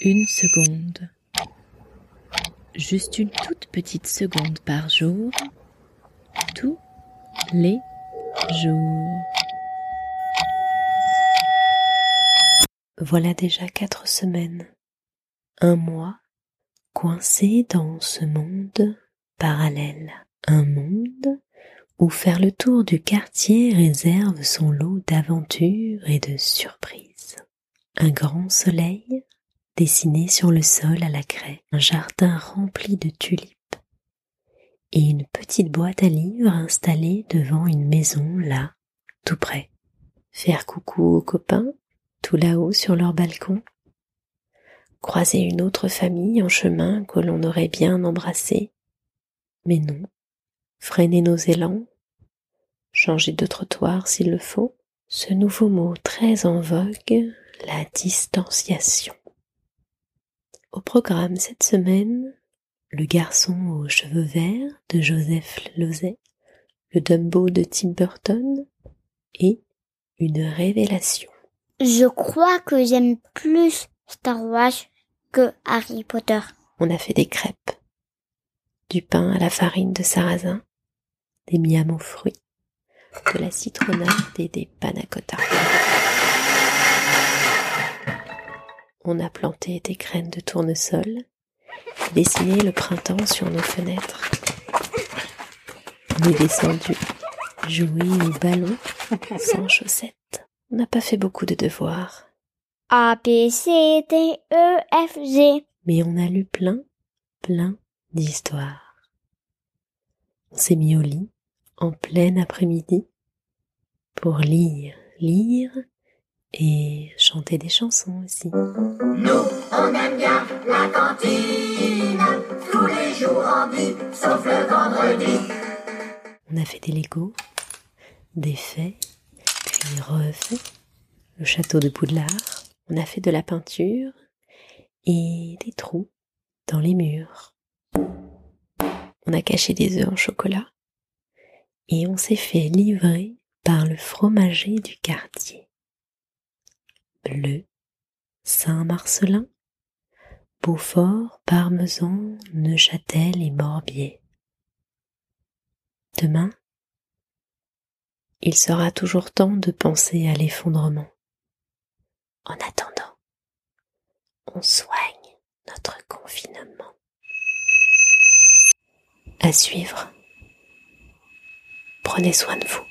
Une seconde. Juste une toute petite seconde par jour. Tous les jours. Voilà déjà quatre semaines, un mois, coincé dans ce monde parallèle. Un monde où faire le tour du quartier réserve son lot d'aventures et de surprises. Un grand soleil dessiné sur le sol à la craie, un jardin rempli de tulipes et une petite boîte à livres installée devant une maison là, tout près. Faire coucou aux copains, tout là-haut sur leur balcon. Croiser une autre famille en chemin que l'on aurait bien embrassé. Mais non, freiner nos élans, changer de trottoir s'il le faut, ce nouveau mot très en vogue, la distanciation. Au programme cette semaine, le garçon aux cheveux verts de Joseph Lozet, le Dumbo de Tim Burton et une révélation. Je crois que j'aime plus Star Wars que Harry Potter. On a fait des crêpes, du pain à la farine de sarrasin, des miams aux fruits, de la citronnade et des panna On a planté des graines de tournesol, dessiné le printemps sur nos fenêtres. On est descendu, jouer au ballon sans chaussettes. On n'a pas fait beaucoup de devoirs. A, B, C, D, E, F, G. Mais on a lu plein, plein d'histoires. On s'est mis au lit en plein après-midi pour lire, lire et chanter des chansons aussi. Nous, on aime bien la cantine, tous les jours en vie, sauf le vendredi. On a fait des Legos, des faits, puis refait le château de Poudlard. On a fait de la peinture et des trous dans les murs. On a caché des œufs en chocolat et on s'est fait livrer par le fromager du quartier. Bleu, Saint-Marcelin, Beaufort, Parmesan, Neuchâtel et Morbier. Demain, il sera toujours temps de penser à l'effondrement. En attendant, on soigne notre confinement. À suivre. Prenez soin de vous.